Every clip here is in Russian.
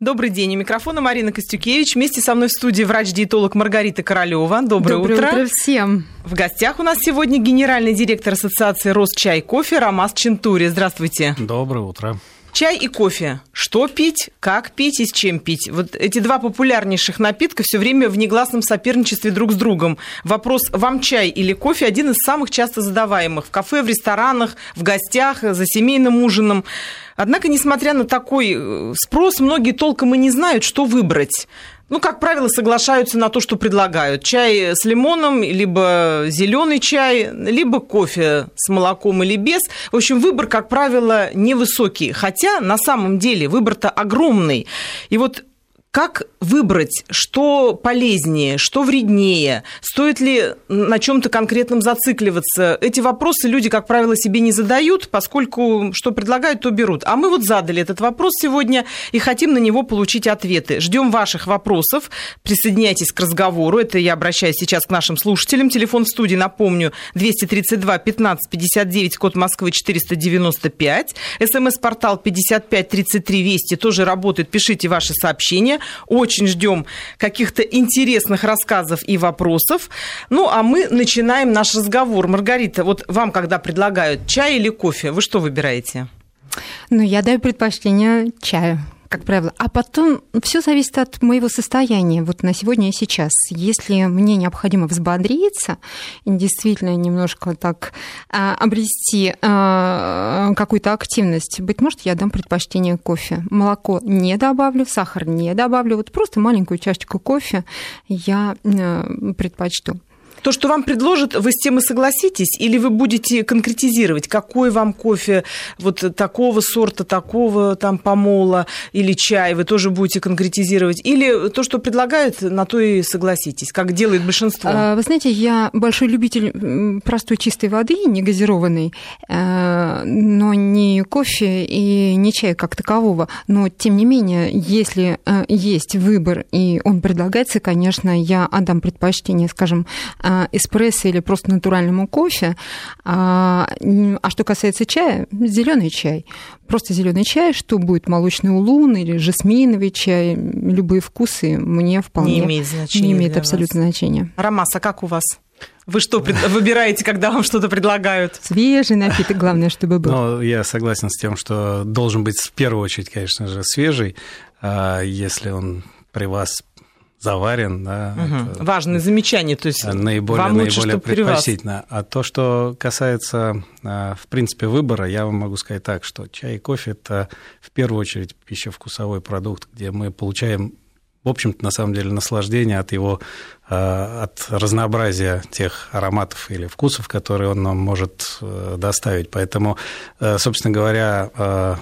Добрый день. У микрофона Марина Костюкевич. Вместе со мной в студии врач-диетолог Маргарита Королева. Доброе, Доброе утро. утро всем. В гостях у нас сегодня генеральный директор Ассоциации Росчай кофе Ромас Чентури. Здравствуйте. Доброе утро. Чай и кофе. Что пить, как пить и с чем пить? Вот эти два популярнейших напитка все время в негласном соперничестве друг с другом. Вопрос «вам чай или кофе» один из самых часто задаваемых в кафе, в ресторанах, в гостях, за семейным ужином. Однако, несмотря на такой э, спрос, многие толком и не знают, что выбрать ну, как правило, соглашаются на то, что предлагают. Чай с лимоном, либо зеленый чай, либо кофе с молоком или без. В общем, выбор, как правило, невысокий. Хотя на самом деле выбор-то огромный. И вот как выбрать, что полезнее, что вреднее? Стоит ли на чем-то конкретном зацикливаться? Эти вопросы люди, как правило, себе не задают, поскольку что предлагают, то берут. А мы вот задали этот вопрос сегодня и хотим на него получить ответы. Ждем ваших вопросов. Присоединяйтесь к разговору. Это я обращаюсь сейчас к нашим слушателям. Телефон в студии, напомню, 232 15 59, код Москвы 495. СМС-портал 55 33 Вести тоже работает. Пишите ваши сообщения. Очень ждем каких-то интересных рассказов и вопросов. Ну, а мы начинаем наш разговор. Маргарита, вот вам когда предлагают чай или кофе, вы что выбираете? Ну, я даю предпочтение чаю как правило. А потом все зависит от моего состояния вот на сегодня и сейчас. Если мне необходимо взбодриться действительно немножко так а, обрести а, какую-то активность, быть может, я дам предпочтение кофе. Молоко не добавлю, сахар не добавлю, вот просто маленькую чашечку кофе я а, предпочту. То, что вам предложат, вы с тем и согласитесь? Или вы будете конкретизировать, какой вам кофе вот такого сорта, такого там помола или чай, вы тоже будете конкретизировать? Или то, что предлагают, на то и согласитесь, как делает большинство? А, вы знаете, я большой любитель простой чистой воды, не газированной, э, но не кофе и не чая как такового. Но, тем не менее, если э, есть выбор, и он предлагается, конечно, я отдам предпочтение, скажем, а, эспрессо или просто натуральному кофе. А, а что касается чая, зеленый чай. Просто зеленый чай, что будет молочный улун или жасминовый чай, любые вкусы мне вполне не имеет значения. Не имеет абсолютно значения. Ромас, а как у вас? Вы что выбираете, когда вам что-то предлагают? Свежий напиток, главное, чтобы был. Ну, я согласен с тем, что должен быть в первую очередь, конечно же, свежий. А если он при вас заварен. Да, угу. Важное замечание, то есть наиболее, вам лучше, наиболее предпочтительно. А то, что касается, а, в принципе, выбора, я вам могу сказать так, что чай и кофе – это в первую очередь пищевкусовой продукт, где мы получаем в общем-то, на самом деле, наслаждение от его, а, от разнообразия тех ароматов или вкусов, которые он нам может э, доставить. Поэтому, э, собственно говоря,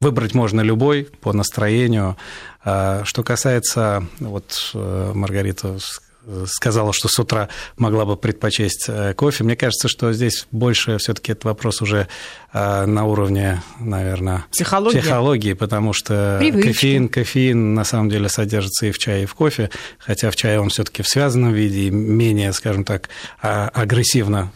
Выбрать можно любой по настроению. А, что касается, вот э, Маргарита сказала, что с утра могла бы предпочесть э, кофе. Мне кажется, что здесь больше все-таки этот вопрос уже э, на уровне, наверное, психологии, психологии потому что Привычки. кофеин, кофеин на самом деле содержится и в чае, и в кофе, хотя в чае он все-таки в связанном виде и менее, скажем так, а, агрессивно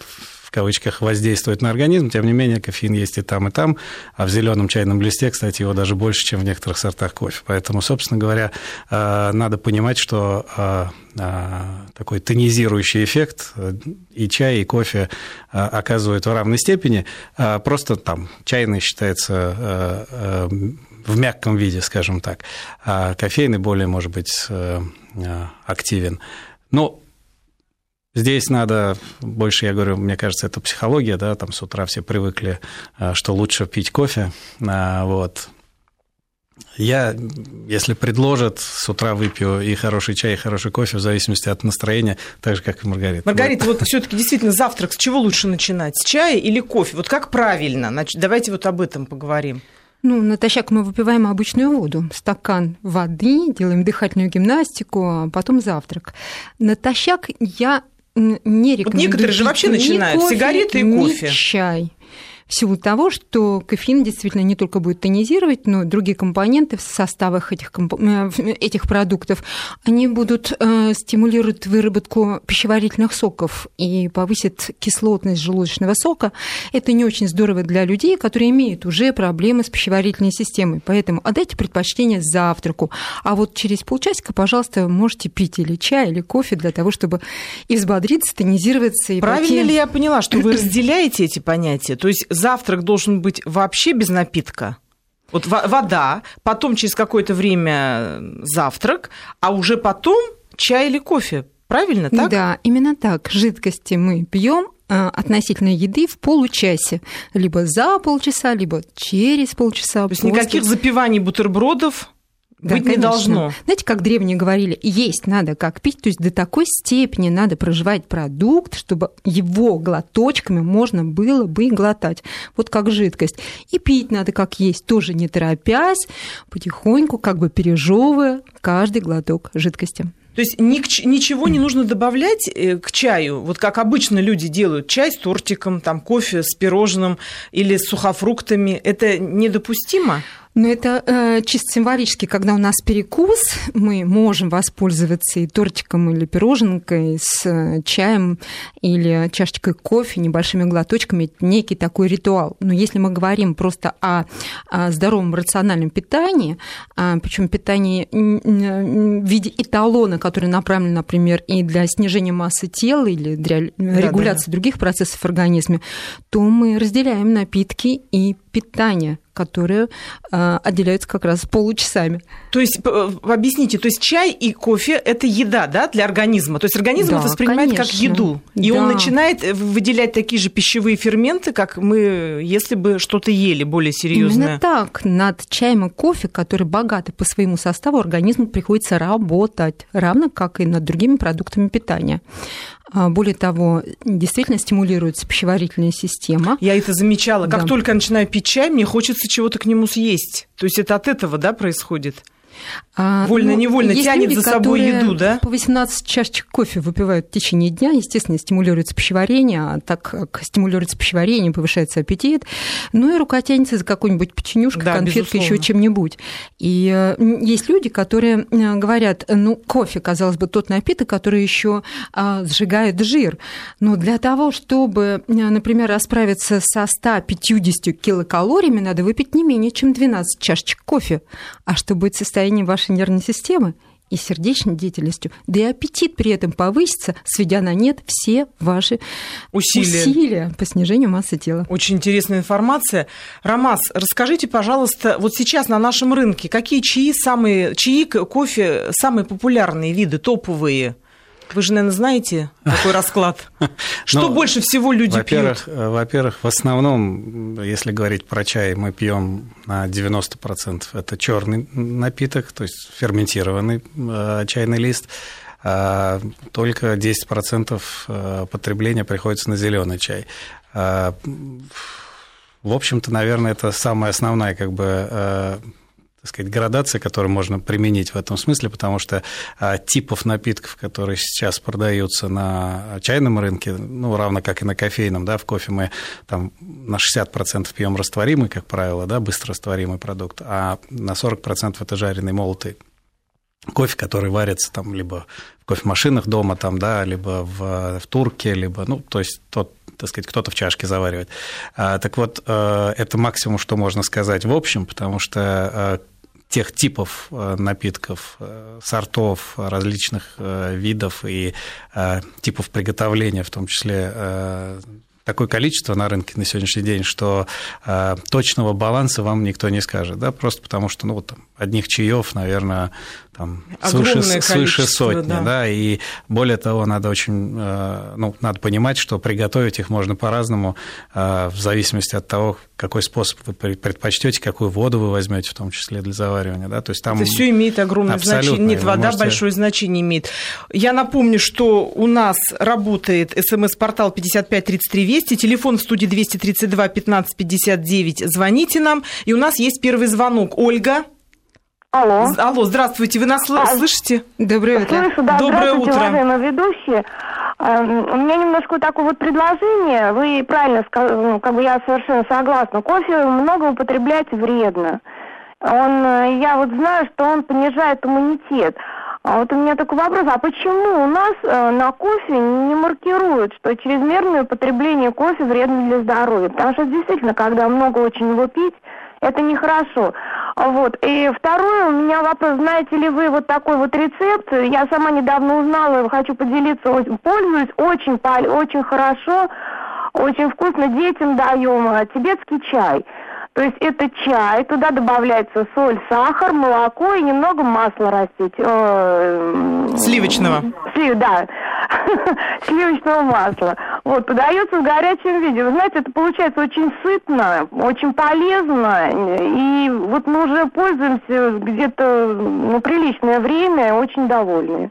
в кавычках воздействует на организм, тем не менее кофеин есть и там, и там, а в зеленом чайном листе, кстати, его даже больше, чем в некоторых сортах кофе. Поэтому, собственно говоря, э, надо понимать, что э, э, такой тонизирующий эффект и чай, и кофе оказывают в равной степени. Просто там чайный считается в мягком виде, скажем так, а кофейный более, может быть, активен. Но Здесь надо больше, я говорю, мне кажется, это психология, да, там с утра все привыкли, э, что лучше пить кофе, а, вот. Я, если предложат, с утра выпью и хороший чай, и хороший кофе, в зависимости от настроения, так же, как и Маргарита. Маргарита, вот, вот все таки действительно завтрак, с чего лучше начинать, с чая или кофе? Вот как правильно? Давайте вот об этом поговорим. Ну, натощак мы выпиваем обычную воду, стакан воды, делаем дыхательную гимнастику, а потом завтрак. Натощак я не рекомендую. Вот некоторые же вообще начинают кофе, сигареты и кофе. чай. В силу того, что кофеин действительно не только будет тонизировать, но и другие компоненты в составах этих, э, этих продуктов, они будут э, стимулировать выработку пищеварительных соков и повысит кислотность желудочного сока. Это не очень здорово для людей, которые имеют уже проблемы с пищеварительной системой. Поэтому отдайте предпочтение завтраку. А вот через полчасика, пожалуйста, можете пить или чай, или кофе для того, чтобы и взбодриться, тонизироваться. И Правильно пойти... ли я поняла, что вы разделяете эти понятия? То есть завтрак должен быть вообще без напитка? Вот вода, потом через какое-то время завтрак, а уже потом чай или кофе. Правильно так? Да, именно так. Жидкости мы пьем а, относительно еды в получасе. Либо за полчаса, либо через полчаса. То есть после... никаких запиваний бутербродов да, быть конечно. не должно. Знаете, как древние говорили, есть надо как пить, то есть до такой степени надо проживать продукт, чтобы его глоточками можно было бы глотать, вот как жидкость. И пить надо как есть, тоже не торопясь, потихоньку, как бы пережевывая каждый глоток жидкости. То есть ничего не нужно добавлять э, к чаю, вот как обычно люди делают, чай с тортиком, там, кофе с пирожным или с сухофруктами. Это недопустимо? Но это э, чисто символически, когда у нас перекус, мы можем воспользоваться и тортиком или пироженкой с э, чаем или чашечкой кофе, небольшими глоточками, это некий такой ритуал. Но если мы говорим просто о, о здоровом рациональном питании, а, причем питании в виде эталона, который направлен, например, и для снижения массы тела или для регуляции да, да. других процессов в организме, то мы разделяем напитки и питание которые э, отделяются как раз получасами. То есть, объясните, то есть чай и кофе – это еда, да, для организма? То есть организм да, это воспринимает конечно. как еду, и да. он начинает выделять такие же пищевые ферменты, как мы, если бы что-то ели более серьезное. Именно так. Над чаем и кофе, которые богаты по своему составу, организму приходится работать, равно как и над другими продуктами питания. А, более того, действительно стимулируется пищеварительная система. Я это замечала. Как да. только я начинаю пить чай, мне хочется чего-то к нему съесть. То есть это от этого, да, происходит? А, Вольно-невольно ну, тянет люди, за собой еду, да? По 18 чашечек кофе выпивают в течение дня, естественно, стимулируется пищеварение, а так как стимулируется пищеварение, повышается аппетит. Ну и рука тянется за какой-нибудь печенюшкой, да, конфеткой, еще чем-нибудь. И э, есть люди, которые э, говорят, ну, кофе, казалось бы, тот напиток, который еще а, сжигает жир. Но для того, чтобы, э, например, расправиться со 150 килокалориями, надо выпить не менее чем 12 чашечек кофе. А чтобы быть состояние состоянии вашей нервной системы и сердечной деятельностью, да и аппетит при этом повысится, сведя на нет все ваши усилия, усилия по снижению массы тела. Очень интересная информация. Ромас, расскажите, пожалуйста, вот сейчас на нашем рынке какие чаи самые, чаи, кофе самые популярные виды, топовые? Вы же, наверное, знаете такой расклад. Что ну, больше всего люди во-первых, пьют? Во-первых, в основном, если говорить про чай, мы пьем на 90% это черный напиток, то есть ферментированный э, чайный лист. А только 10% э, потребления приходится на зеленый чай. А, в общем-то, наверное, это самая основная как бы э, так сказать, градация, которую можно применить в этом смысле, потому что а, типов напитков, которые сейчас продаются на чайном рынке, ну, равно как и на кофейном, да, в кофе мы там на 60% пьем растворимый, как правило, да, быстро растворимый продукт, а на 40% это жареный молотый кофе, который варится там либо в кофемашинах дома, там, да, либо в, в турке, либо, ну, то есть тот так сказать, кто-то в чашке заваривает. А, так вот, э, это максимум, что можно сказать в общем, потому что э, тех типов э, напитков, сортов различных видов и типов приготовления, в том числе такое количество на рынке на сегодняшний день, что точного баланса вам никто не скажет, да, просто потому что, ну, вот там, одних чаев, наверное, там, свыше, свыше сотни, да. да, и более того, надо очень, э, ну, надо понимать, что приготовить их можно по-разному, э, в зависимости от того, какой способ вы предпочтете, какую воду вы возьмете, в том числе для заваривания, да, то есть там... Это все имеет огромное значение, нет, вода можете... большое значение имеет. Я напомню, что у нас работает смс-портал 5533 Вести, телефон в студии 232 15 59, звоните нам, и у нас есть первый звонок. Ольга. Алло. Алло, здравствуйте, вы нас а, слышите? Доброе утро. Слышу, да, Доброе утро. уважаемые ведущие. У меня немножко такое вот предложение. Вы правильно сказали, ну, как бы я совершенно согласна. Кофе много употреблять вредно. Он, э, я вот знаю, что он понижает иммунитет. А вот у меня такой вопрос, а почему у нас э, на кофе не маркируют, что чрезмерное употребление кофе вредно для здоровья? Потому что действительно, когда много очень его пить, это нехорошо. Вот. И второе, у меня вопрос, знаете ли вы вот такой вот рецепт, я сама недавно узнала, хочу поделиться, пользуюсь очень, очень хорошо, очень вкусно, детям даем э, тибетский чай. То есть это чай, туда добавляется соль, сахар, молоко и немного масла растить. Э, Сливочного. Слив, да. Сливочного масла. Вот, подается в горячем виде. Вы знаете, это получается очень сытно, очень полезно. И вот мы уже пользуемся где-то ну, приличное время, очень довольны.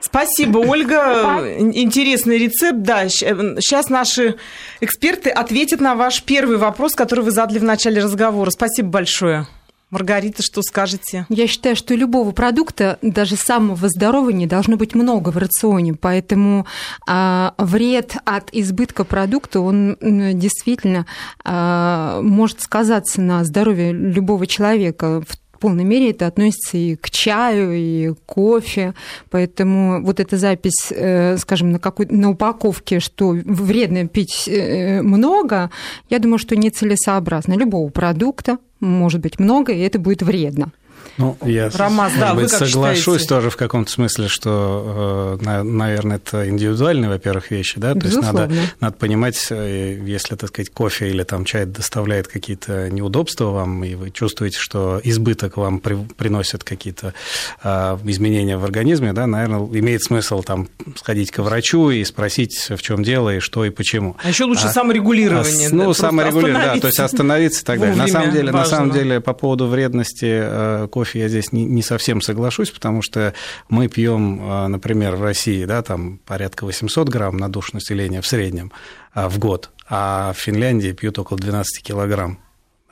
Спасибо, Ольга. Интересный рецепт. Да, сейчас наши эксперты ответят на ваш первый вопрос, который вы задали в начале разговора. Спасибо большое. Маргарита, что скажете? Я считаю, что любого продукта, даже самого здорового, не должно быть много в рационе, поэтому а, вред от избытка продукта, он действительно а, может сказаться на здоровье любого человека, в полной мере это относится и к чаю, и кофе. Поэтому вот эта запись, э, скажем, на, какой, на упаковке, что вредно пить э, много, я думаю, что нецелесообразно. Любого продукта может быть много, и это будет вредно. Ну, я, Ромас, да, быть, соглашусь считаете? тоже в каком-то смысле, что, э, наверное, это индивидуальные, во-первых, вещи, да, то есть надо, надо понимать, э, если, так сказать, кофе или там чай доставляет какие-то неудобства вам, и вы чувствуете, что избыток вам при, приносит какие-то а, изменения в организме, да, наверное, имеет смысл там сходить к врачу и спросить, в чем дело и что и почему. А еще лучше а, саморегулирование. А, ну, саморегулирование, да, то есть остановиться и так далее. На самом деле, важно. на самом деле, по поводу вредности э, кофе я здесь не, не совсем соглашусь, потому что мы пьем, а, например, в России, да, там порядка 800 грамм на душу населения в среднем а, в год, а в Финляндии пьют около 12 килограмм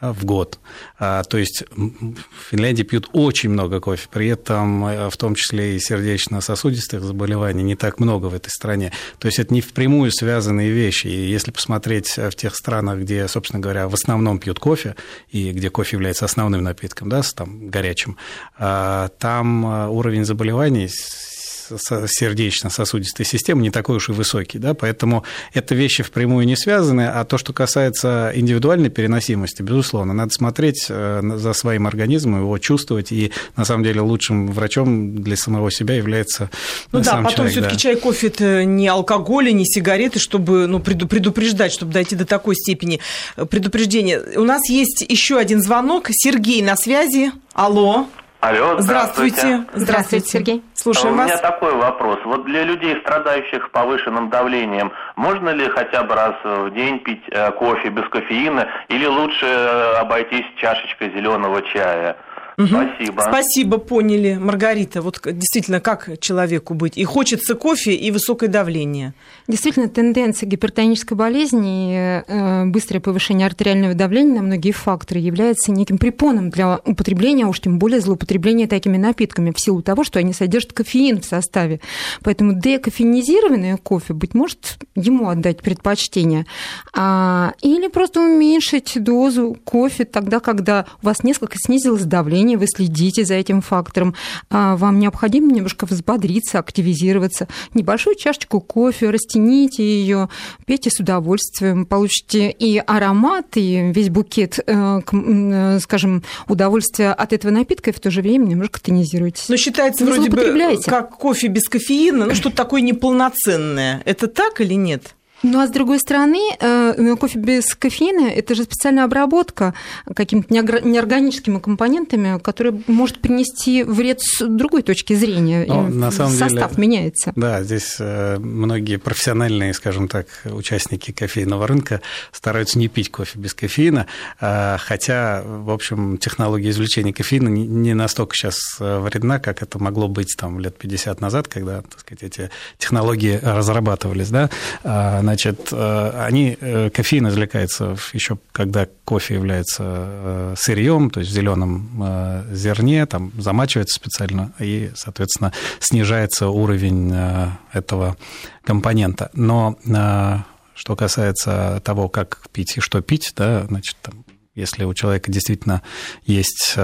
в год. А, то есть в Финляндии пьют очень много кофе, при этом э, в том числе и сердечно-сосудистых заболеваний не так много в этой стране. То есть это не впрямую связанные вещи. И если посмотреть в тех странах, где, собственно говоря, в основном пьют кофе, и где кофе является основным напитком, да, там, горячим, а, там э, уровень заболеваний сердечно-сосудистой системы не такой уж и высокий, да, поэтому это вещи впрямую не связаны, а то, что касается индивидуальной переносимости, безусловно, надо смотреть э, за своим организмом, его чувствовать, и на самом деле лучшим врачом для самого себя является Ну да, потом все таки да. чай, кофе – это не алкоголь, не сигареты, чтобы ну, предупреждать, чтобы дойти до такой степени предупреждения. У нас есть еще один звонок. Сергей на связи. Алло. Алло, здравствуйте. Здравствуйте, здравствуйте Сергей. Слушаем вас. У меня такой вопрос. Вот для людей, страдающих повышенным давлением, можно ли хотя бы раз в день пить э, кофе без кофеина или лучше э, обойтись чашечкой зеленого чая? Угу. Спасибо. Спасибо, поняли. Маргарита, вот действительно, как человеку быть? И хочется кофе, и высокое давление. Действительно, тенденция гипертонической болезни, э, быстрое повышение артериального давления на многие факторы является неким препоном для употребления, а уж тем более злоупотребления такими напитками, в силу того, что они содержат кофеин в составе. Поэтому декофенизированное кофе, быть может, ему отдать предпочтение. А, или просто уменьшить дозу кофе тогда, когда у вас несколько снизилось давление, давление, вы следите за этим фактором. А вам необходимо немножко взбодриться, активизироваться. Небольшую чашечку кофе, растяните ее, пейте с удовольствием, получите и аромат, и весь букет, э, э, скажем, удовольствия от этого напитка, и в то же время немножко тонизируйтесь. Но считается Не вроде бы как кофе без кофеина, ну что-то такое неполноценное. Это так или нет? Ну а с другой стороны, э, кофе без кофеина – это же специальная обработка какими-то неорганическими компонентами, которые может принести вред с другой точки зрения. Но, на самом Состав деле, меняется. Да, здесь э, многие профессиональные, скажем так, участники кофейного рынка стараются не пить кофе без кофеина, а, хотя, в общем, технология извлечения кофеина не настолько сейчас э, вредна, как это могло быть там лет 50 назад, когда, так сказать, эти технологии разрабатывались, да, а, Значит, они, кофеин извлекается еще когда кофе является сырьем, то есть в зеленом зерне, там замачивается специально, и, соответственно, снижается уровень этого компонента. Но что касается того, как пить и что пить, да, значит, там, если у человека действительно есть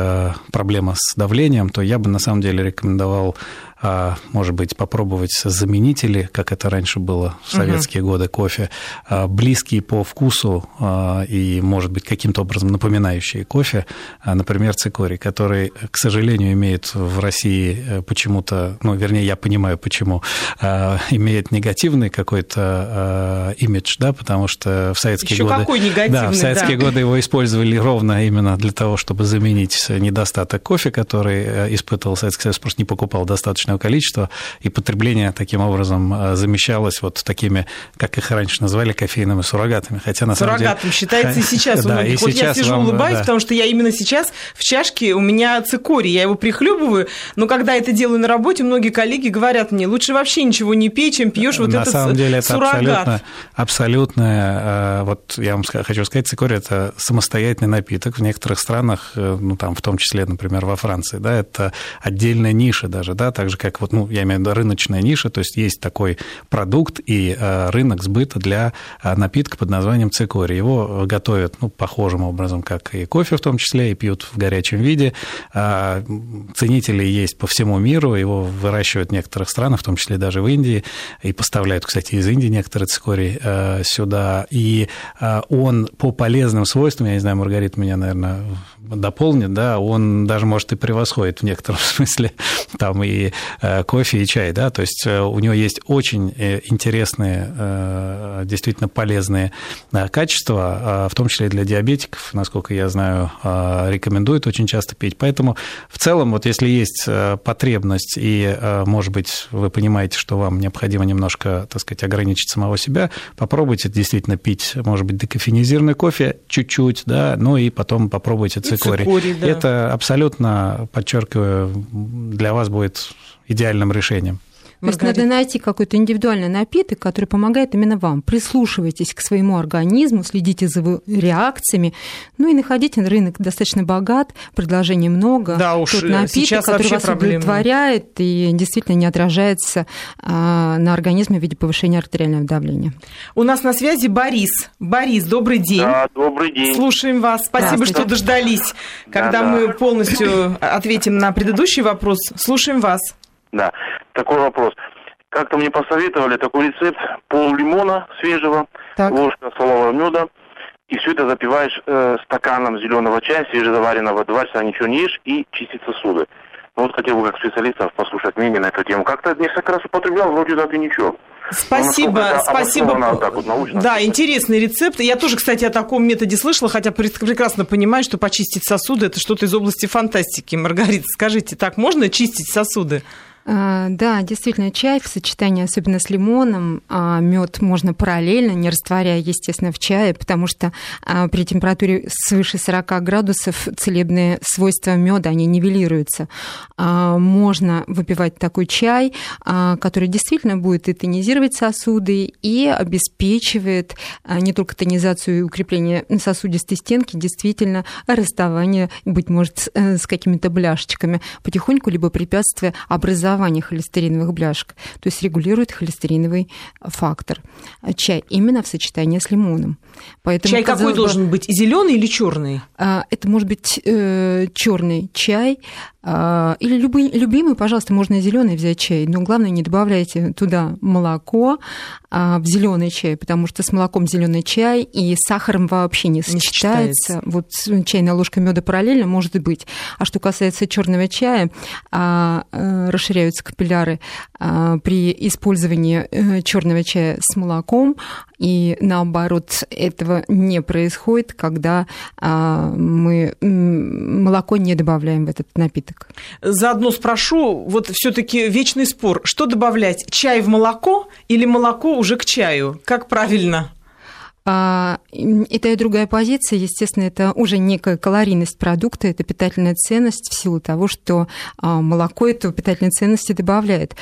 проблема с давлением, то я бы на самом деле рекомендовал может быть, попробовать заменители, как это раньше было в советские угу. годы, кофе, а, близкие по вкусу а, и, может быть, каким-то образом напоминающие кофе, например, цикорий, который, к сожалению, имеет в России э, почему-то, ну, вернее, я понимаю, почему, имеет негативный какой-то имидж, да, потому что в советские Еще годы... какой негативный, да, в советские да. годы его использовали ровно именно для того, чтобы заменить недостаток кофе, который э, испытывал Советский Союз, просто не покупал достаточно достаточного количества, и потребление таким образом э, замещалось вот такими, как их раньше называли, кофейными суррогатами. Хотя на Суррогатом самом деле... считается и сейчас у да, многих. И вот я сижу, вам, улыбаюсь, да. потому что я именно сейчас в чашке у меня цикорий, я его прихлебываю, но когда это делаю на работе, многие коллеги говорят мне, лучше вообще ничего не пей, чем пьешь вот на этот самом деле это суррогат. абсолютно, абсолютно, э, вот я вам хочу сказать, цикорий – это самостоятельный напиток в некоторых странах, э, ну там в том числе, например, во Франции, да, это отдельная ниша даже, да, так же, как вот, ну, я имею в виду рыночная ниша, то есть есть такой продукт и э, рынок сбыта для э, напитка под названием цикорий. Его готовят, ну, похожим образом, как и кофе в том числе, и пьют в горячем виде. А, ценители есть по всему миру, его выращивают в некоторых странах, в том числе даже в Индии, и поставляют, кстати, из Индии некоторые цикорий э, сюда. И он по полезным свойствам, я не знаю, Маргарита меня, наверное, дополнит, да, он даже может и превосходит в некотором смысле там и Э, кофе и чай, да, то есть э, у него есть очень э, интересные, действительно полезные качества, в том числе и для диабетиков, насколько я знаю, рекомендуют очень часто пить. Поэтому в целом, вот если есть потребность и, может быть, вы понимаете, что вам необходимо немножко, так сказать, ограничить самого себя, попробуйте действительно пить, может быть, декофенизированный кофе чуть-чуть, да, ну и потом попробуйте цикорий. цикорий да. Это абсолютно, подчеркиваю, для вас будет идеальным решением. То есть надо найти какой-то индивидуальный напиток, который помогает именно вам. Прислушивайтесь к своему организму, следите за его реакциями, ну и находите рынок достаточно богат, предложений много. Да уж, Тот напиток, сейчас который вас проблемы. удовлетворяет и действительно не отражается а, на организме в виде повышения артериального давления. У нас на связи Борис. Борис, добрый день. Да, добрый день. Слушаем вас. Спасибо, что дождались, когда да, мы полностью ответим на предыдущий вопрос. Слушаем вас. Да, такой вопрос. Как-то мне посоветовали такой рецепт. Пол лимона свежего, так. ложка солового меда. И все это запиваешь э, стаканом зеленого чая, свежезаваренного, два часа ничего не ешь и чистить сосуды. Ну вот хотел бы как специалистов послушать мнение на эту тему. Как-то несколько раз употреблял, вроде так и ничего. Спасибо, ну, спасибо. Вот да, интересный рецепт. Я тоже, кстати, о таком методе слышала, хотя прекрасно понимаю, что почистить сосуды это что-то из области фантастики. Маргарита, скажите, так можно чистить сосуды? А, да, действительно, чай в сочетании, особенно с лимоном, а, мед можно параллельно, не растворяя, естественно, в чае, потому что а, при температуре свыше 40 градусов целебные свойства меда, они нивелируются. Можно выпивать такой чай, который действительно будет и тонизировать сосуды, и обеспечивает не только тонизацию и укрепление сосудистой стенки, действительно расставание, быть может, э, с какими-то бляшечками потихоньку, либо препятствие образования образования холестериновых бляшек, то есть регулирует холестериновый фактор. Чай именно в сочетании с лимоном. Поэтому, чай какой бы, должен быть? Зеленый или черный? А, это может быть э, черный чай или любый, любимый, пожалуйста, можно зеленый взять чай, но главное не добавляйте туда молоко а, в зеленый чай, потому что с молоком зеленый чай и с сахаром вообще не сочетается. Не вот чайная ложка меда параллельно может быть. А что касается черного чая, а, э, расширяются капилляры при использовании э, черного чая с молоком, и наоборот этого не происходит, когда мы молоко не добавляем в этот напиток. Заодно спрошу, вот все-таки вечный спор, что добавлять, чай в молоко или молоко уже к чаю? Как правильно? А, и та, и другая позиция, естественно, это уже некая калорийность продукта, это питательная ценность в силу того, что а, молоко эту питательной ценности добавляет.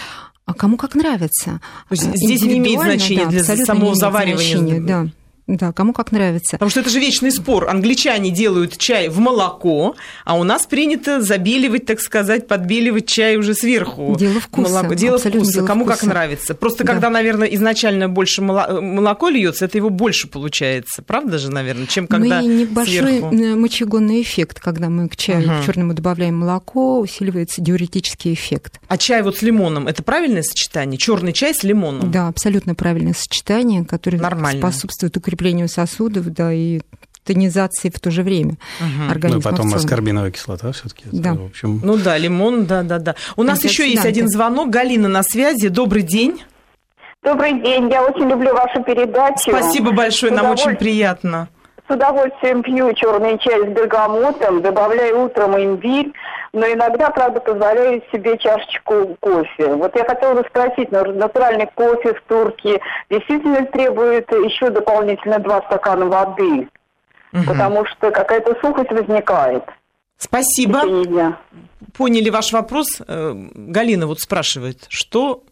А кому как нравится. То есть здесь не имеет значения да, для самого заваривания. Значения, да. Да, кому как нравится. Потому что это же вечный спор. Англичане делают чай в молоко, а у нас принято забеливать, так сказать, подбеливать чай уже сверху. Дело вкуса. Молоко. Дело вкуса. Дело кому вкуса. как нравится. Просто да. когда, наверное, изначально больше молоко льется, это его больше получается. Правда же, наверное, чем когда мы небольшой сверху. мочегонный эффект, когда мы к чаю угу. черному добавляем молоко, усиливается диуретический эффект. А чай вот с лимоном это правильное сочетание? Черный чай с лимоном? Да, абсолютно правильное сочетание, которое Нормально. способствует укреплению укреплению сосудов, да, и тонизации в то же время угу. организма. Ну, потом аскорбиновая кислота все-таки. Да. В общем... Ну да, лимон, да, да, да. У нас еще есть один звонок. Галина на связи. Добрый день. Добрый день. Я очень люблю вашу передачу. Спасибо большое, нам очень приятно. С удовольствием пью черный чай с бергамотом, добавляю утром имбирь, но иногда, правда, позволяю себе чашечку кофе. Вот я хотела бы спросить, натуральный кофе в Турке действительно требует еще дополнительно два стакана воды? Угу. Потому что какая-то сухость возникает. Спасибо. Поняли ваш вопрос. Э, Галина вот спрашивает, что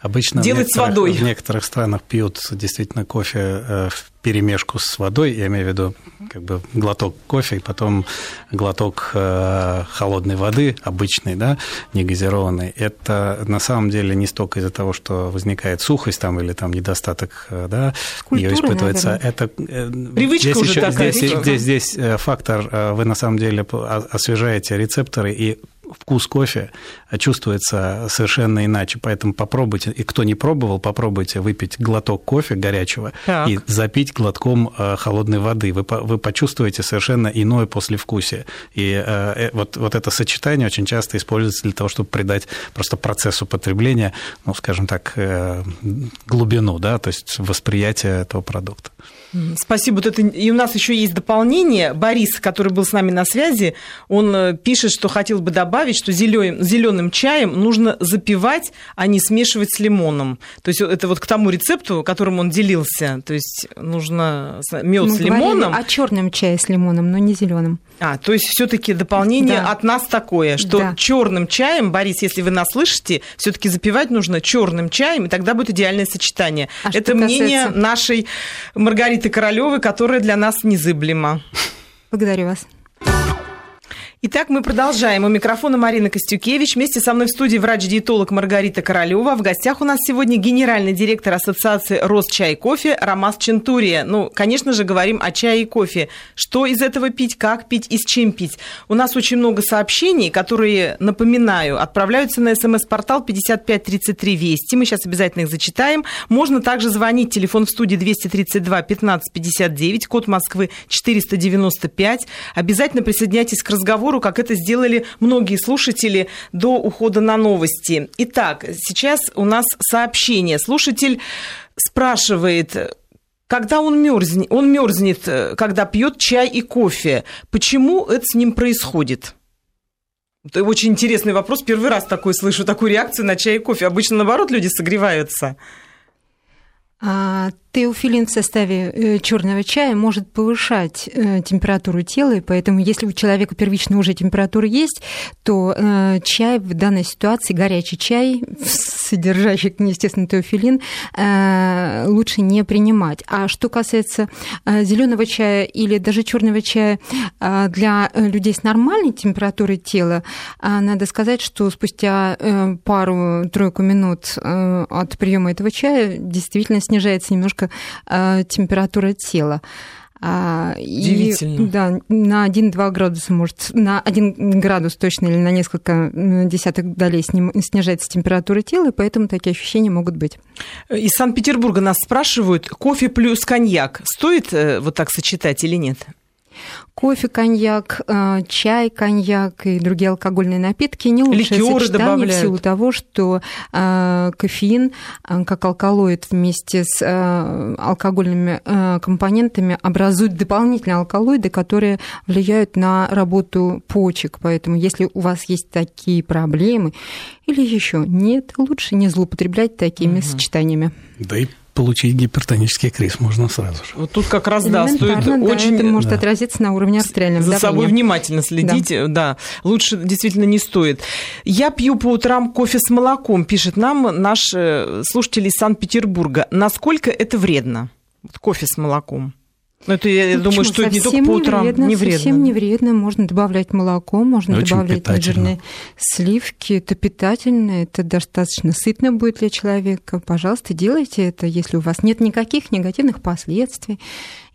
Обычно делать с водой? В некоторых странах пьют действительно кофе э, в перемешку с водой, я имею в виду как бы глоток кофе и потом глоток э, холодной воды, обычной, да, не газированной. Это на самом деле не столько из-за того, что возникает сухость там или там недостаток, э, да, ее испытывается. Наверное. Это привычка здесь уже еще, такая. Здесь, здесь, здесь фактор, вы на самом деле освежаете рецепторы и вкус кофе чувствуется совершенно иначе. Поэтому попробуйте, и кто не пробовал, попробуйте выпить глоток кофе горячего так. и запить глотком э, холодной воды. Вы, вы почувствуете совершенно иное послевкусие. И э, э, вот, вот это сочетание очень часто используется для того, чтобы придать просто процессу потребления, ну, скажем так, глубину, да, то есть восприятие этого продукта. Спасибо. Вот это... И у нас еще есть дополнение. Борис, который был с нами на связи, он пишет, что хотел бы добавить, что зеленым чаем нужно запивать, а не смешивать с лимоном. То есть это вот к тому рецепту, которым он делился. То есть нужно мед с лимоном. О черном чае с лимоном, но не зеленым. А, то есть все-таки дополнение да. от нас такое, что да. черным чаем, Борис, если вы нас слышите, все-таки запивать нужно черным чаем, и тогда будет идеальное сочетание. А Это мнение касается... нашей Маргариты Королевой, которая для нас незыблема. Благодарю вас. Итак, мы продолжаем. У микрофона Марина Костюкевич. Вместе со мной в студии врач-диетолог Маргарита Королева. В гостях у нас сегодня генеральный директор Ассоциации Росчай и кофе Ромас Чентурия. Ну, конечно же, говорим о чае и кофе. Что из этого пить, как пить и с чем пить. У нас очень много сообщений, которые, напоминаю, отправляются на смс-портал 5533 Вести. Мы сейчас обязательно их зачитаем. Можно также звонить. Телефон в студии 232 15 59, код Москвы 495. Обязательно присоединяйтесь к разговору разговору, как это сделали многие слушатели до ухода на новости. Итак, сейчас у нас сообщение. Слушатель спрашивает, когда он мерзнет, он мерзнет, когда пьет чай и кофе. Почему это с ним происходит? Это очень интересный вопрос. Первый раз такой слышу, такую реакцию на чай и кофе. Обычно, наоборот, люди согреваются. А, теофилин в составе э, черного чая может повышать э, температуру тела, и поэтому если у человека первично уже температура есть, то э, чай в данной ситуации, горячий чай, содержащий, естественно, теофилин, лучше не принимать. А что касается зеленого чая или даже черного чая для людей с нормальной температурой тела, надо сказать, что спустя пару-тройку минут от приема этого чая действительно снижается немножко э, температура тела. А, Удивительно. И, да, на 1-2 градуса, может, на 1 градус точно или на несколько десятых долей снижается температура тела, и поэтому такие ощущения могут быть. Из Санкт-Петербурга нас спрашивают, кофе плюс коньяк стоит э, вот так сочетать или нет? Кофе, коньяк, э, чай, коньяк и другие алкогольные напитки не лучшее Ликеры сочетание добавляют. в силу того, что э, кофеин, э, как алкалоид вместе с алкогольными компонентами образует дополнительные алкалоиды, которые влияют на работу почек. Поэтому если у вас есть такие проблемы или еще нет, лучше не злоупотреблять такими угу. сочетаниями. Да и получить гипертонический криз можно сразу же. Вот тут как раз, да, стоит да, очень... Это может да. отразиться на уровне артериального За давления. собой внимательно следить, да. да. Лучше действительно не стоит. Я пью по утрам кофе с молоком, пишет нам наш э, слушатель из Санкт-Петербурга. Насколько это вредно? Кофе с молоком. Ну, это я ну, думаю, что это не только по утрам не вредно, не вредно. Совсем не вредно. Можно добавлять молоко, можно Очень добавлять жирные сливки. Это питательно, это достаточно сытно будет для человека. Пожалуйста, делайте это, если у вас нет никаких негативных последствий.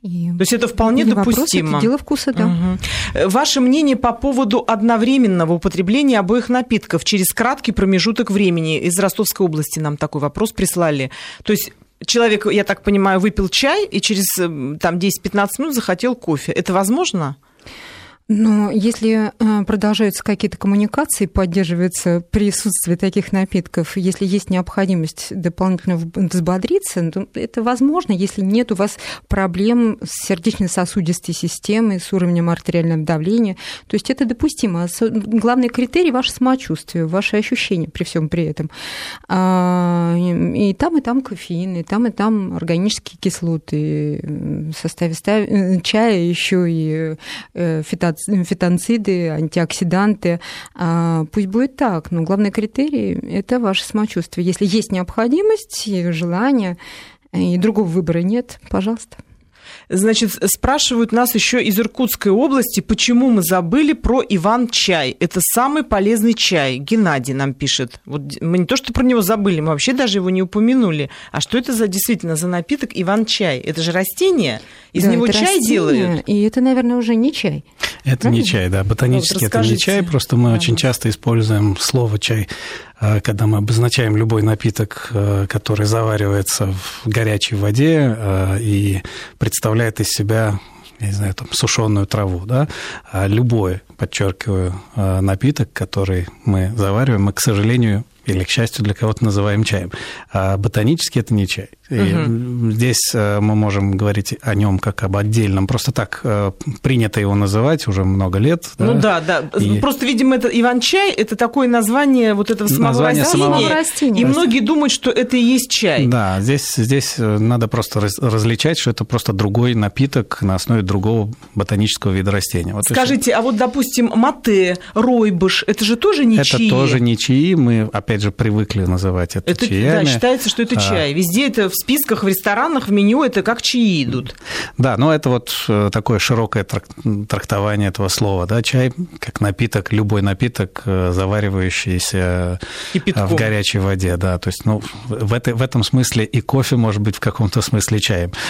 И То есть это вполне допустимо. Вопрос, это дело вкуса, да. Угу. Ваше мнение по поводу одновременного употребления обоих напитков через краткий промежуток времени? Из Ростовской области нам такой вопрос прислали. То есть человек, я так понимаю, выпил чай и через э, там 10-15 минут захотел кофе. Это возможно? Но если э, продолжаются какие-то коммуникации, поддерживается присутствие таких напитков, если есть необходимость дополнительно взбодриться, то это возможно, если нет у вас проблем с сердечно-сосудистой системой, с уровнем артериального давления. То есть это допустимо. Главный критерий – ваше самочувствие, ваши ощущения при всем при этом. А, и там, и там кофеин, и там, и там органические кислоты в составе э, чая еще и э, фитон фитонциды, антиоксиданты. А, пусть будет так, но главный критерий – это ваше самочувствие. Если есть необходимость, желание, и другого выбора нет, пожалуйста. Значит, спрашивают нас еще из Иркутской области, почему мы забыли про Иван-чай. Это самый полезный чай. Геннадий нам пишет. Вот мы не то, что про него забыли, мы вообще даже его не упомянули. А что это за действительно за напиток Иван-чай? Это же растение? Из да, него чай растение, делают? И это, наверное, уже не чай. Это Правильно? не чай, да. Ботанически вот это не чай, просто мы да. очень часто используем слово чай когда мы обозначаем любой напиток, э, который заваривается в горячей воде э, и представляет из себя я не знаю, там, сушеную траву, да, а любой, подчеркиваю, напиток, который мы завариваем, мы, к сожалению, или, к счастью, для кого-то называем чаем. А ботанически это не чай. И угу. Здесь э, мы можем говорить о нем как об отдельном. Просто так э, принято его называть уже много лет. Ну да, да. И... Просто, видимо, это Иван-чай, это такое название вот этого самого название растения. Самого растения. И многие думают, что это и есть чай. Да, здесь, здесь э, надо просто различать, что это просто другой напиток на основе другого ботанического вида растения. Вот Скажите, а вот, допустим, мате, ройбыш, это же тоже не это чаи? Это тоже не чаи. Мы, опять же, привыкли называть это, это чаями. Да, считается, что это а... чай. Везде это в списках, в ресторанах, в меню это как чаи идут. Да, но это вот э, такое широкое трактование этого слова. Да? Чай как напиток, любой напиток, э, заваривающийся э, Кипятком. в горячей воде. Да. То есть ну, в, это, в этом смысле и кофе может быть в каком-то смысле чаем.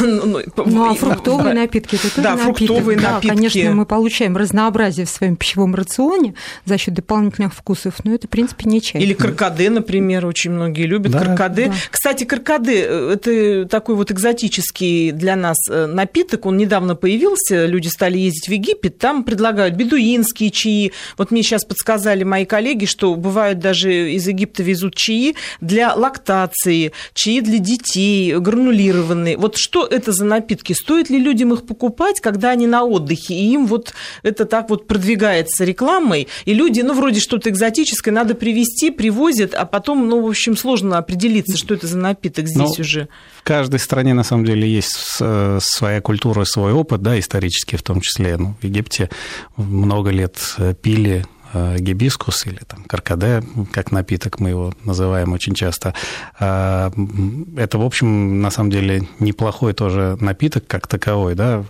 Ну, ну, ну а фруктовые напитки это тоже Да, фруктовые напитки. Да, конечно, мы получаем разнообразие в своем пищевом рационе за счет дополнительных вкусов, но это, в принципе, не чай. Или каркаде, например, очень многие любят да, каркаде. Да. Кстати, каркаде – это такой вот экзотический для нас э, напиток. Он недавно появился, люди стали ездить в Египет, там предлагают бедуинские чаи. Вот мне сейчас подсказали мои коллеги, что бывают даже из Египта везут чаи для лактации, чаи для детей, гранулированные. Вот что это за напитки? Стоит ли людям их покупать, когда они на отдыхе, и им вот это так вот продвигается рекламой, и люди, ну, вроде что-то экзотическое надо привезти, привозят, а потом, ну, в общем, сложно определиться, что это за напиток здесь ну, уже. В каждой стране, на самом деле, есть своя культура, свой опыт, да, исторический в том числе. Ну, в Египте много лет э, пили э, гибискус или там каркаде, как напиток мы его называем очень часто. А, это, в общем, на самом деле неплохой тоже напиток как таковой, да,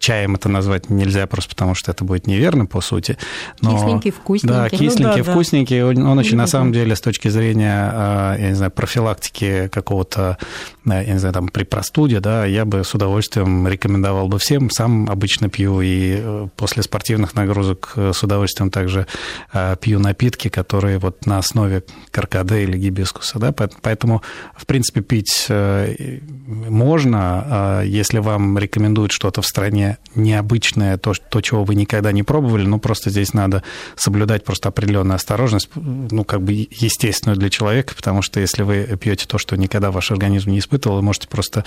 чаем это назвать нельзя просто потому, что это будет неверно, по сути. Но, кисленький, вкусненький. Да, кисленький, ну, да, вкусненький. Он, он очень, на самом деле, с точки зрения, а, я не знаю, профилактики какого-то, я не знаю, там, при простуде, да, я бы с удовольствием рекомендовал бы всем. Сам обычно пью и э, после спортивных нагрузок э, с удовольствием также а, пью напитки, которые вот на основе каркаде или гибискуса, да, поэтому, в принципе, пить э, можно, а, если вам рекомендуют что-то в стране, не, необычное, то, то, чего вы никогда не пробовали, ну, просто здесь надо соблюдать просто определенную осторожность, ну, как бы естественную для человека, потому что если вы пьете то, что никогда ваш организм не испытывал, вы можете просто,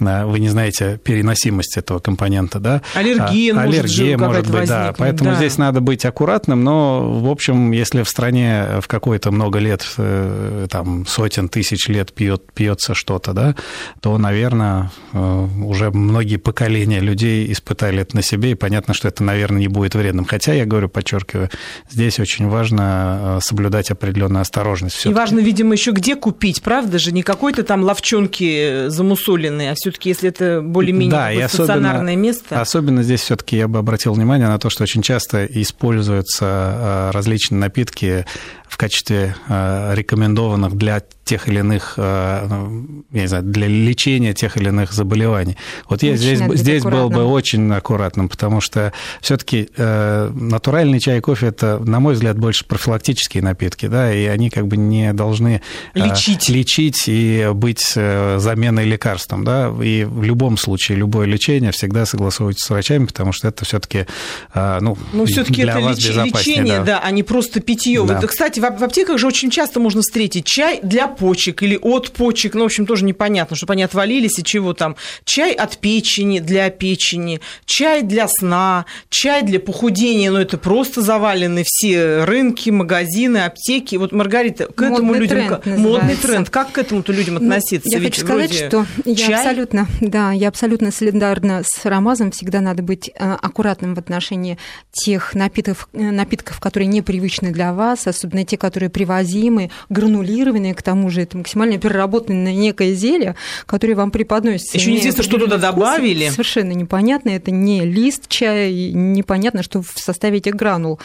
э, вы не знаете переносимость этого компонента, да? Аллергия, а, может, аллергия может быть, возникнуть, да. Поэтому да. здесь надо быть аккуратным, но, в общем, если в стране в какое-то много лет, э, там, сотен тысяч лет пьет, пьется что-то, да, то, наверное, э, уже многие поколения людей испытали это на себе, и понятно, что это, наверное, не будет вредным. Хотя, я говорю, подчеркиваю, здесь очень важно соблюдать определенную осторожность. И важно, видимо, еще где купить, правда же? Не какой-то там ловчонки замусоленные, а все-таки, если это более-менее да, стационарное особенно, место. Особенно здесь все-таки я бы обратил внимание на то, что очень часто используются а, различные напитки в качестве э, рекомендованных для тех или иных, э, ну, я не знаю, для лечения тех или иных заболеваний. Вот я здесь, здесь был бы очень аккуратным, потому что все-таки э, натуральный чай и кофе это, на мой взгляд, больше профилактические напитки, да, и они как бы не должны лечить, лечить и быть заменой лекарством, да, и в любом случае любое лечение всегда согласовывайте с врачами, потому что это все-таки, ну, ну все-таки это вас леч... лечение, да. да, а не просто питье. Да. Вот, кстати, в аптеках же очень часто можно встретить чай для почек или от почек, ну, в общем, тоже непонятно, чтобы они отвалились и чего там. Чай от печени, для печени, чай для сна, чай для похудения, ну, это просто завалены все рынки, магазины, аптеки. Вот, Маргарита, к этому модный людям... Тренд модный тренд. Как к этому-то людям ну, относиться? Ну, я Ведь хочу сказать, что я чай... абсолютно, да, я абсолютно солидарна с Рамазом. Всегда надо быть э, аккуратным в отношении тех напитков, э, напитков которые непривычны для вас, особенно те, которые привозимы, гранулированные, к тому же это максимально переработанное некое зелье, которое вам преподносится. Еще неизвестно, что туда добавили. Совершенно непонятно, это не лист чая, непонятно, что в составе этих гранул.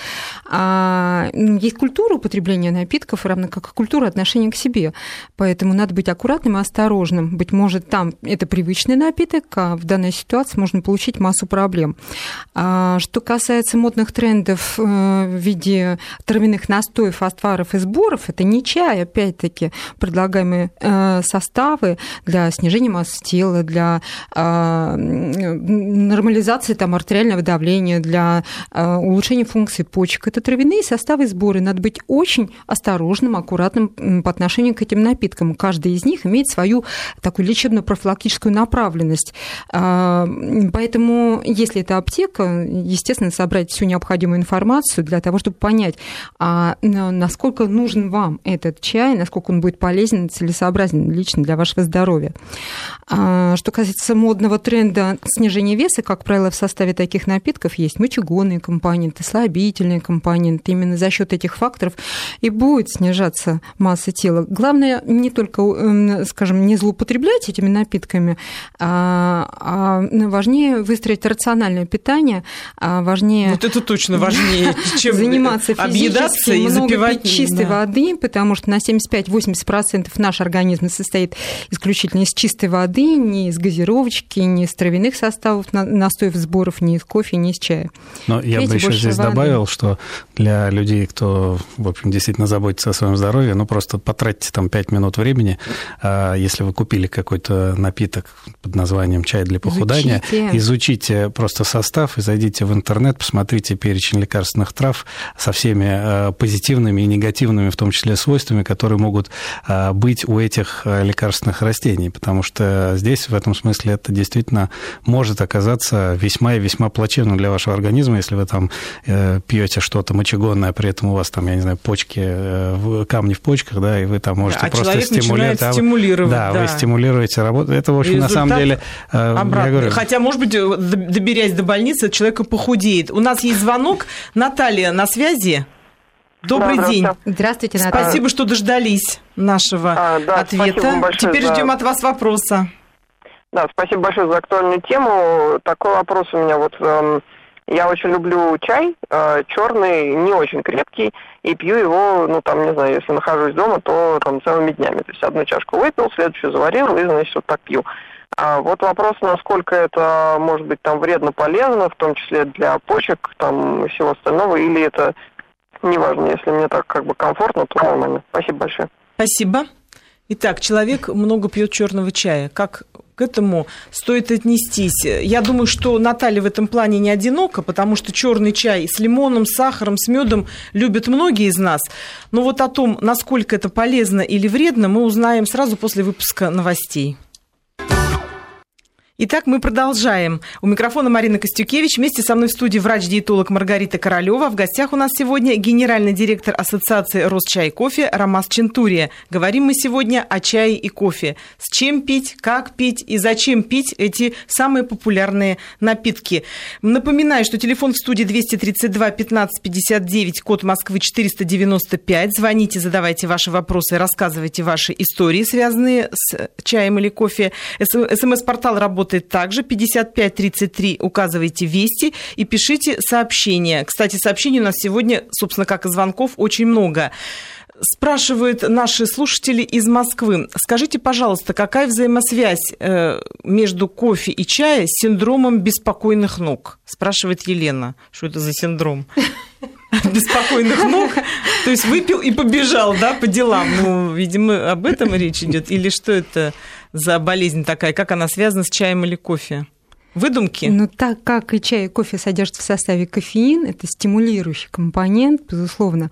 А есть культура употребления напитков, равно как и культура отношения к себе. Поэтому надо быть аккуратным и осторожным. Быть может, там это привычный напиток, а в данной ситуации можно получить массу проблем. А что касается модных трендов э, в виде травяных настоев, отваров и сборов, это не чай, опять-таки, предлагаемые э, составы для снижения массы тела, для э, нормализации там, артериального давления, для э, улучшения функций почек. Это травяные составы сборы. Надо быть очень осторожным, аккуратным по отношению к этим напиткам. Каждый из них имеет свою такую лечебно-профилактическую направленность. Поэтому, если это аптека, естественно, собрать всю необходимую информацию для того, чтобы понять, а насколько нужен вам этот чай, насколько он будет полезен целесообразен лично для вашего здоровья. А, что касается модного тренда снижения веса, как правило, в составе таких напитков есть мочегонные компоненты, слабительные компоненты. Именно за счет этих факторов и будет снижаться масса тела. Главное не только, эм, скажем, не злоупотреблять этими напитками, а, а важнее выстроить рациональное питание, а важнее... Вот это точно важнее, чем заниматься физически, и много запивать, пить чистой да. воды, потому что на 75-80% наш организм состоит исключительно из чистой воды, не из газировочки, не из травяных составов, настоев сборов, не из кофе, не из чая. Но Пейте я бы еще здесь воды. добавил, что для людей, кто, в общем, действительно заботится о своем здоровье, ну, просто потратьте там 5 минут времени, а, если вы купили какой-то напиток под названием чай для похудания, изучите. изучите просто состав и зайдите в интернет, посмотрите перечень лекарственных трав со всеми а, позитивными и негативными, в том числе, свойствами, которые могут а, быть у этих лекарственных растений, потому что здесь, в этом смысле, это действительно может оказаться весьма и весьма плачевным для вашего организма, если вы там э, пьете что-то мочегонное, при этом у вас там, я не знаю, почки, э, камни в почках, да, и вы там можете а просто стимулировать. А стимулировать да, да, вы стимулируете работу. Это, в общем, Результат на самом деле... Э, обратно. Я говорю... Хотя, может быть, доберясь до больницы, человек похудеет. У нас есть звонок. Наталья на связи. Добрый да, день. Здравствуйте, Наталья. Спасибо, что дождались нашего а, да, ответа. Большое, Теперь да. ждем от вас вопроса. Да, спасибо большое за актуальную тему. Такой вопрос у меня вот. Эм, я очень люблю чай, э, черный, не очень крепкий, и пью его, ну там, не знаю, если нахожусь дома, то там целыми днями. То есть одну чашку выпил, следующую заварил, и, значит, вот так пью. А вот вопрос, насколько это может быть там вредно полезно, в том числе для почек, там и всего остального, или это неважно, если мне так как бы комфортно, то нормально. Спасибо большое. Спасибо. Итак, человек много пьет черного чая. Как этому стоит отнестись. Я думаю, что Наталья в этом плане не одинока, потому что черный чай с лимоном, сахаром, с медом любят многие из нас. Но вот о том, насколько это полезно или вредно, мы узнаем сразу после выпуска новостей. Итак, мы продолжаем. У микрофона Марина Костюкевич. Вместе со мной в студии врач-диетолог Маргарита Королева. В гостях у нас сегодня генеральный директор Ассоциации Росчай и кофе Ромас Чентурия. Говорим мы сегодня о чае и кофе. С чем пить, как пить и зачем пить эти самые популярные напитки. Напоминаю, что телефон в студии 232 15 59, код Москвы 495. Звоните, задавайте ваши вопросы, рассказывайте ваши истории, связанные с чаем или кофе. СМС-портал работает работает также. 5533 указывайте «Вести» и пишите сообщения. Кстати, сообщений у нас сегодня, собственно, как и звонков, очень много. Спрашивают наши слушатели из Москвы. Скажите, пожалуйста, какая взаимосвязь э, между кофе и чаем с синдромом беспокойных ног? Спрашивает Елена. Что это за синдром? беспокойных ног. То есть выпил и побежал, да, по делам. Ну, видимо, об этом речь идет. Или что это за болезнь такая? Как она связана с чаем или кофе? Выдумки? Ну, так как и чай и кофе содержат в составе кофеин, это стимулирующий компонент, безусловно,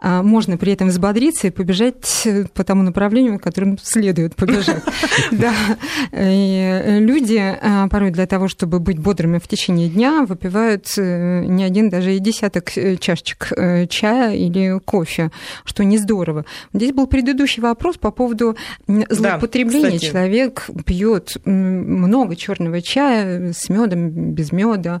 можно при этом взбодриться и побежать по тому направлению, которым следует побежать. Да. Люди а, порой для того, чтобы быть бодрыми в течение дня, выпивают э, не один, даже и десяток э, чашечек э, чая или кофе, что не здорово. Здесь был предыдущий вопрос по поводу злоупотребления. Человек пьет много черного чая с медом, без меда, а,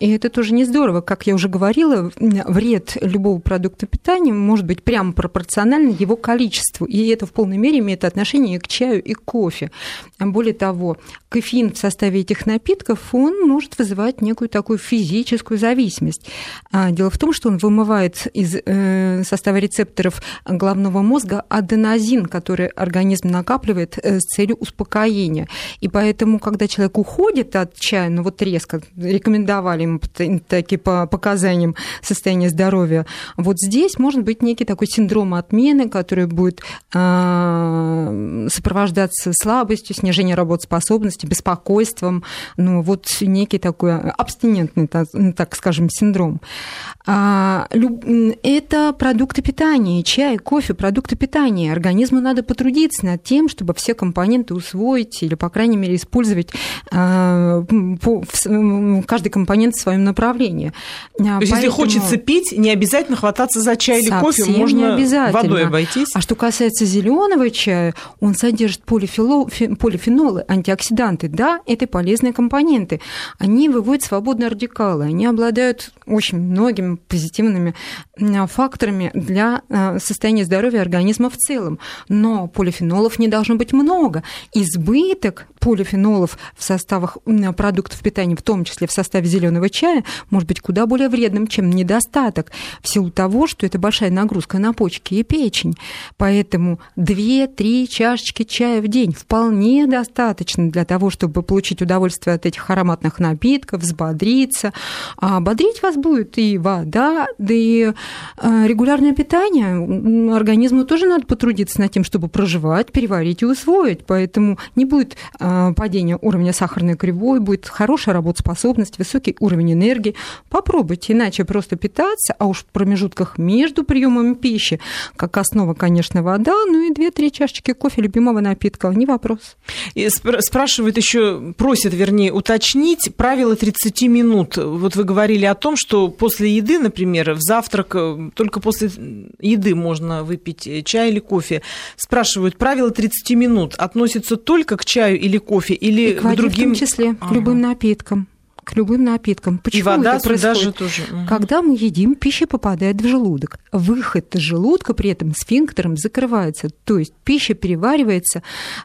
и это тоже не здорово. Как я уже говорила, вред любого продукта питания может быть прямо пропорционально его количеству. И это в полной мере имеет отношение к чаю и кофе. Более того, кофеин в составе этих напитков, он может вызывать некую такую физическую зависимость. А, дело в том, что он вымывает из э, состава рецепторов головного мозга аденозин, который организм накапливает э, с целью успокоения. И поэтому, когда человек уходит от чая, ну вот резко рекомендовать давали ему такие по показаниям состояния здоровья. Вот здесь может быть некий такой синдром отмены, который будет а, сопровождаться слабостью, снижением работоспособности, беспокойством, ну вот некий такой абстинентный, так скажем, синдром. А, это продукты питания, чай, кофе, продукты питания. Организму надо потрудиться над тем, чтобы все компоненты усвоить или, по крайней мере, использовать а, каждый компонент компонент в своем направлении. То есть, Поэтому... если хочется пить, не обязательно хвататься за чай или кофе, можно водой обойтись. А что касается зеленого чая, он содержит полифило... полифенолы, антиоксиданты. Да, это полезные компоненты. Они выводят свободные радикалы, они обладают очень многими позитивными факторами для э, состояния здоровья организма в целом. Но полифенолов не должно быть много. Избыток полифенолов в составах продуктов питания, в том числе в составе зеленого чая, может быть куда более вредным, чем недостаток, в силу того, что это большая нагрузка на почки и печень. Поэтому 2-3 чашечки чая в день вполне достаточно для того, чтобы получить удовольствие от этих ароматных напитков, взбодриться. А бодрить вас будет и вода, да и э, регулярное питание. Организму тоже надо потрудиться над тем, чтобы проживать, переварить и усвоить. Поэтому не будет э, падения уровня сахарной кривой, будет хорошая работоспособность, высокий уровень энергии. Попробуйте, иначе просто питаться, а уж в промежутках между приемами пищи, как основа, конечно, вода, ну и 2-3 чашечки кофе, любимого напитка, не вопрос. И спрашивают еще, просят, вернее, уточнить правило 30 минут. Вот вы говорили о том, что после еды, например, в завтрак, э, только после еды можно выпить чай или кофе. Спрашивают, правило 30 минут относится только к чаю или кофе, или и к, воде к другим... в том числе, к любым напиткам к любым напиткам. Почему и вода это происходит? Же тоже. Когда мы едим, пища попадает в желудок. Выход из желудка при этом сфинктером закрывается. То есть пища переваривается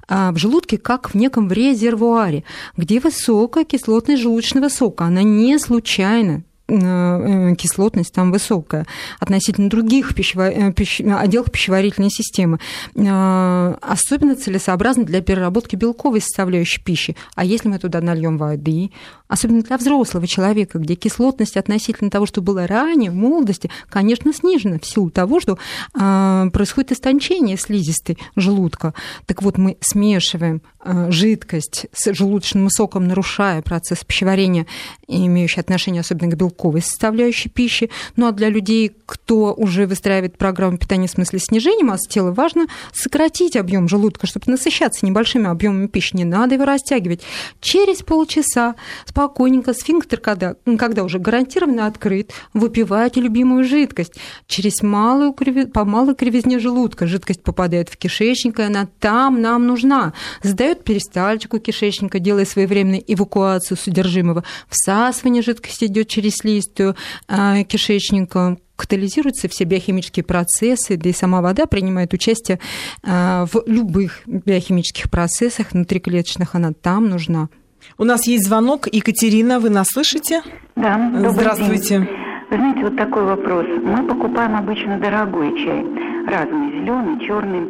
а, в желудке как в неком резервуаре, где высокая кислотность желудочного сока. Она не случайно кислотность там высокая относительно других пищево... пищ... отделов пищеварительной системы. Особенно целесообразно для переработки белковой составляющей пищи. А если мы туда нальем воды, особенно для взрослого человека, где кислотность относительно того, что было ранее, в молодости, конечно, снижена в силу того, что происходит истончение слизистой желудка. Так вот, мы смешиваем жидкость с желудочным соком, нарушая процесс пищеварения, имеющий отношение особенно к белковой составляющей пищи. Ну а для людей, кто уже выстраивает программу питания в смысле снижения массы тела, важно сократить объем желудка, чтобы насыщаться небольшими объемами пищи. Не надо его растягивать. Через полчаса спокойненько сфинктер, когда, когда уже гарантированно открыт, выпивайте любимую жидкость. Через малую, по малой кривизне желудка жидкость попадает в кишечник, и она там нам нужна. Задает перистальтику кишечника, делая своевременную эвакуацию содержимого. Всасывание жидкости идет через слизистую а, кишечника, катализируются все биохимические процессы, да и сама вода принимает участие а, в любых биохимических процессах внутриклеточных, она там нужна. У нас есть звонок. Екатерина, вы нас слышите? Да. Здравствуйте. День. Знаете, вот такой вопрос. Мы покупаем обычно дорогой чай, разный, зеленый, черный,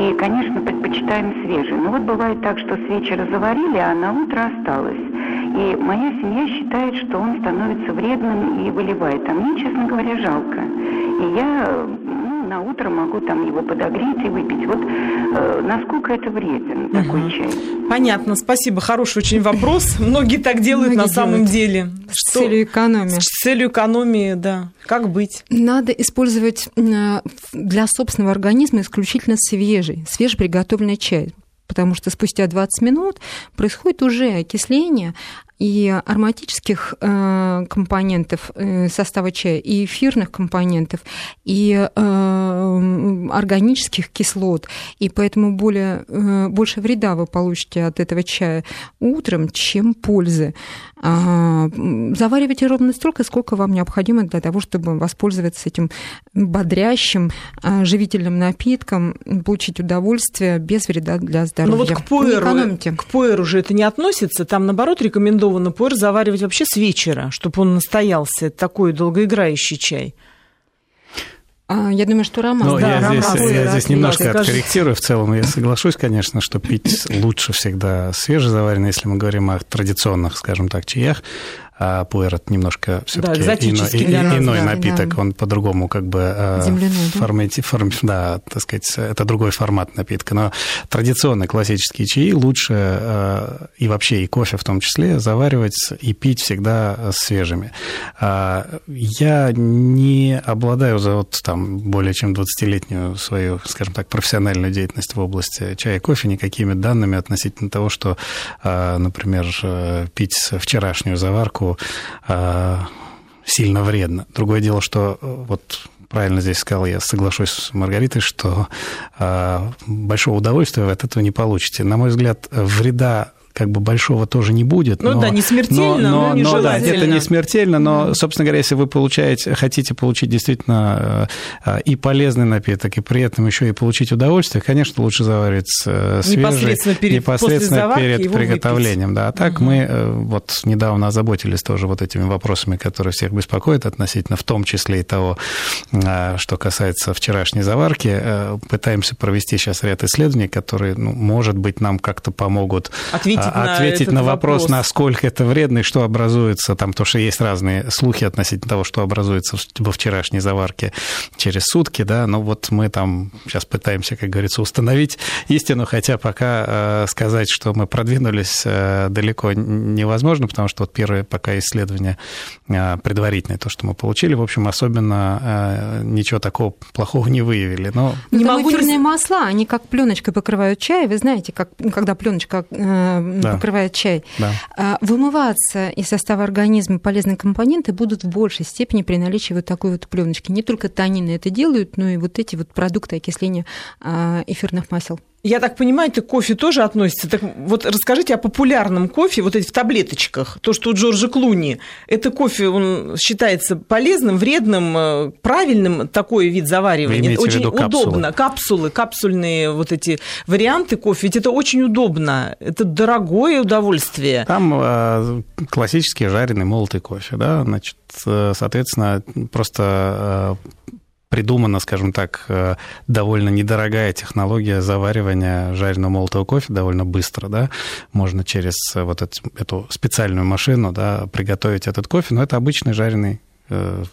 и, конечно, предпочитаем свежий. Но вот бывает так, что с вечера заварили, а на утро осталось. И моя семья считает, что он становится вредным и выливает. А мне, честно говоря, жалко. И я на утро могу там его подогреть и выпить. Вот э, насколько это вреден угу. такой чай? Понятно, спасибо. Хороший очень вопрос. Многие так делают Многие на самом деле. С целью экономии. С целью экономии, да. Как быть? Надо использовать э, для собственного организма исключительно свежий, свежеприготовленный чай потому что спустя 20 минут происходит уже окисление, и ароматических э, компонентов э, состава чая, и эфирных компонентов, и э, органических кислот. И поэтому более, э, больше вреда вы получите от этого чая утром, чем пользы. А, заваривайте ровно столько, сколько вам необходимо для того, чтобы воспользоваться этим бодрящим, а, живительным напитком, получить удовольствие без вреда для здоровья. Но ну вот к пуэру, к пуэру же это не относится. Там, наоборот, рекомендовано рекомендовано пуэр заваривать вообще с вечера, чтобы он настоялся. Это такой долгоиграющий чай. А, я думаю, что роман. Ну, да, я роман, здесь, я здесь немножко откорректирую. В целом я соглашусь, конечно, что пить лучше всегда свежезаваренный, если мы говорим о традиционных, скажем так, чаях а пуэр это немножко все-таки да, иной, иной да, напиток, да. он по-другому как бы а, Земляной, формати, форм, да, так сказать, это другой формат напитка. Но традиционные классические чаи лучше а, и вообще и кофе в том числе заваривать и пить всегда свежими. Я не обладаю за вот там более чем 20-летнюю свою, скажем так, профессиональную деятельность в области чая и кофе никакими данными относительно того, что, например, пить вчерашнюю заварку а, сильно вредно. Другое дело, что э, вот правильно здесь сказал, я соглашусь с Маргаритой, что а, большого удовольствия от этого не получите. На мой взгляд, вреда как бы большого тоже не будет. Ну но, да, не смертельно, но, но, но, но да, это не смертельно, но, собственно говоря, если вы получаете, хотите получить действительно э, и полезный напиток, и при этом еще и получить удовольствие, конечно, лучше заваривать э, свежий непосредственно перед, непосредственно перед приготовлением. Да. А так угу. мы э, вот недавно озаботились тоже вот этими вопросами, которые всех беспокоят относительно, в том числе и того, что касается вчерашней заварки. Пытаемся провести сейчас ряд исследований, которые, ну, может быть, нам как-то помогут ответить на, ответить на вопрос, вопрос, насколько это вредно и что образуется, там, то, что есть разные слухи относительно того, что образуется во вчерашней заварке через сутки, да, но вот мы там сейчас пытаемся, как говорится, установить истину, хотя пока э, сказать, что мы продвинулись э, далеко невозможно, потому что вот первые пока исследования э, предварительные, то, что мы получили, в общем, особенно ничего такого плохого не выявили. Но... Не могу эфирные масла, они как пленочкой покрывают чай, вы знаете, как, когда пленочка да. покрывает чай. Да. А, вымываться из состава организма полезные компоненты будут в большей степени при наличии вот такой вот пленочки. Не только танины это делают, но и вот эти вот продукты окисления а, эфирных масел. Я так понимаю, это кофе тоже относится. Так вот расскажите о популярном кофе, вот эти в таблеточках, то, что у Джорджа Клуни. Это кофе, он считается полезным, вредным, э, правильным такой вид заваривания. Это очень удобно. Капсулы, капсульные вот эти варианты кофе, ведь это очень удобно. Это дорогое удовольствие. Там э, классический жареный молотый кофе, да, значит, э, соответственно, просто э, придумана, скажем так, э, довольно недорогая технология заваривания жареного молотого кофе довольно быстро, да, можно через э, вот эту, специальную машину, да, приготовить этот кофе, но это обычный жареный э,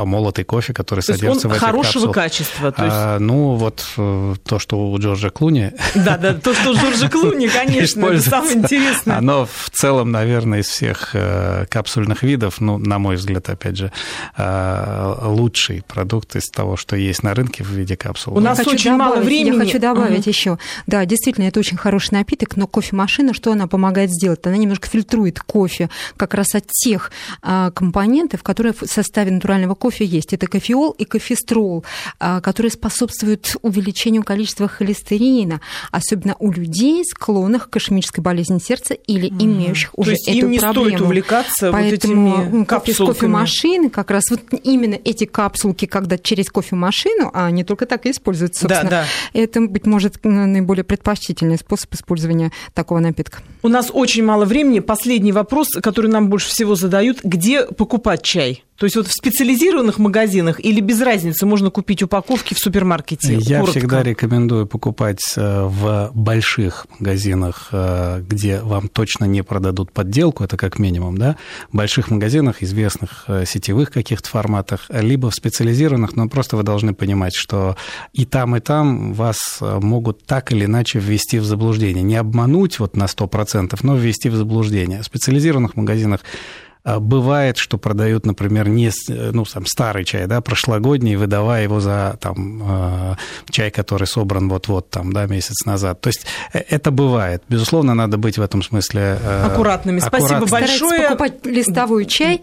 помолотый кофе, который то содержится в этих хорошего капсулах. качества. То есть... а, ну, вот э, то, что у Джорджа Клуни. Да, да, то, что у Джорджа Клуни, конечно, это самое интересное. Оно в целом, наверное, из всех э, капсульных видов, ну, на мой взгляд, опять же, э, лучший продукт из того, что есть на рынке в виде капсул. У нас хочу очень добавить, мало времени. Я хочу добавить угу. еще. Да, действительно, это очень хороший напиток, но кофемашина, что она помогает сделать? Она немножко фильтрует кофе как раз от тех а, компонентов, которые в составе натурального кофе кофе есть. Это кофеол и кофестрол, а, которые способствуют увеличению количества холестерина, особенно у людей, склонных к ишемической болезни сердца или имеющих уже То есть эту им не проблему. стоит увлекаться Поэтому вот этими кофе с кофемашины, как раз вот именно эти капсулки, когда через кофемашину, а не только так и используются, собственно, да, да. это, быть может, наиболее предпочтительный способ использования такого напитка. У нас очень мало времени. Последний вопрос, который нам больше всего задают. Где покупать чай? То есть вот в специализированных магазинах или без разницы можно купить упаковки в супермаркете? Я Коротко. всегда рекомендую покупать э, в больших магазинах, э, где вам точно не продадут подделку, это как минимум, да, в больших магазинах, известных э, сетевых каких-то форматах, либо в специализированных, но просто вы должны понимать, что и там, и там вас могут так или иначе ввести в заблуждение. Не обмануть вот на 100%, но ввести в заблуждение. В специализированных магазинах бывает, что продают, например, не, ну, там, старый чай, да, прошлогодний, выдавая его за там, э, чай, который собран вот-вот там, да, месяц назад. То есть э, это бывает. Безусловно, надо быть в этом смысле э, аккуратными. Спасибо аккуратными. большое. Старайтесь покупать листовой чай,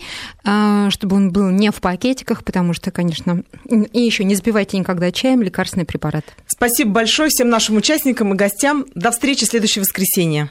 чтобы он был не в пакетиках, потому что, конечно, и еще не сбивайте никогда чаем лекарственный препарат. Спасибо большое всем нашим участникам и гостям. До встречи в следующее воскресенье.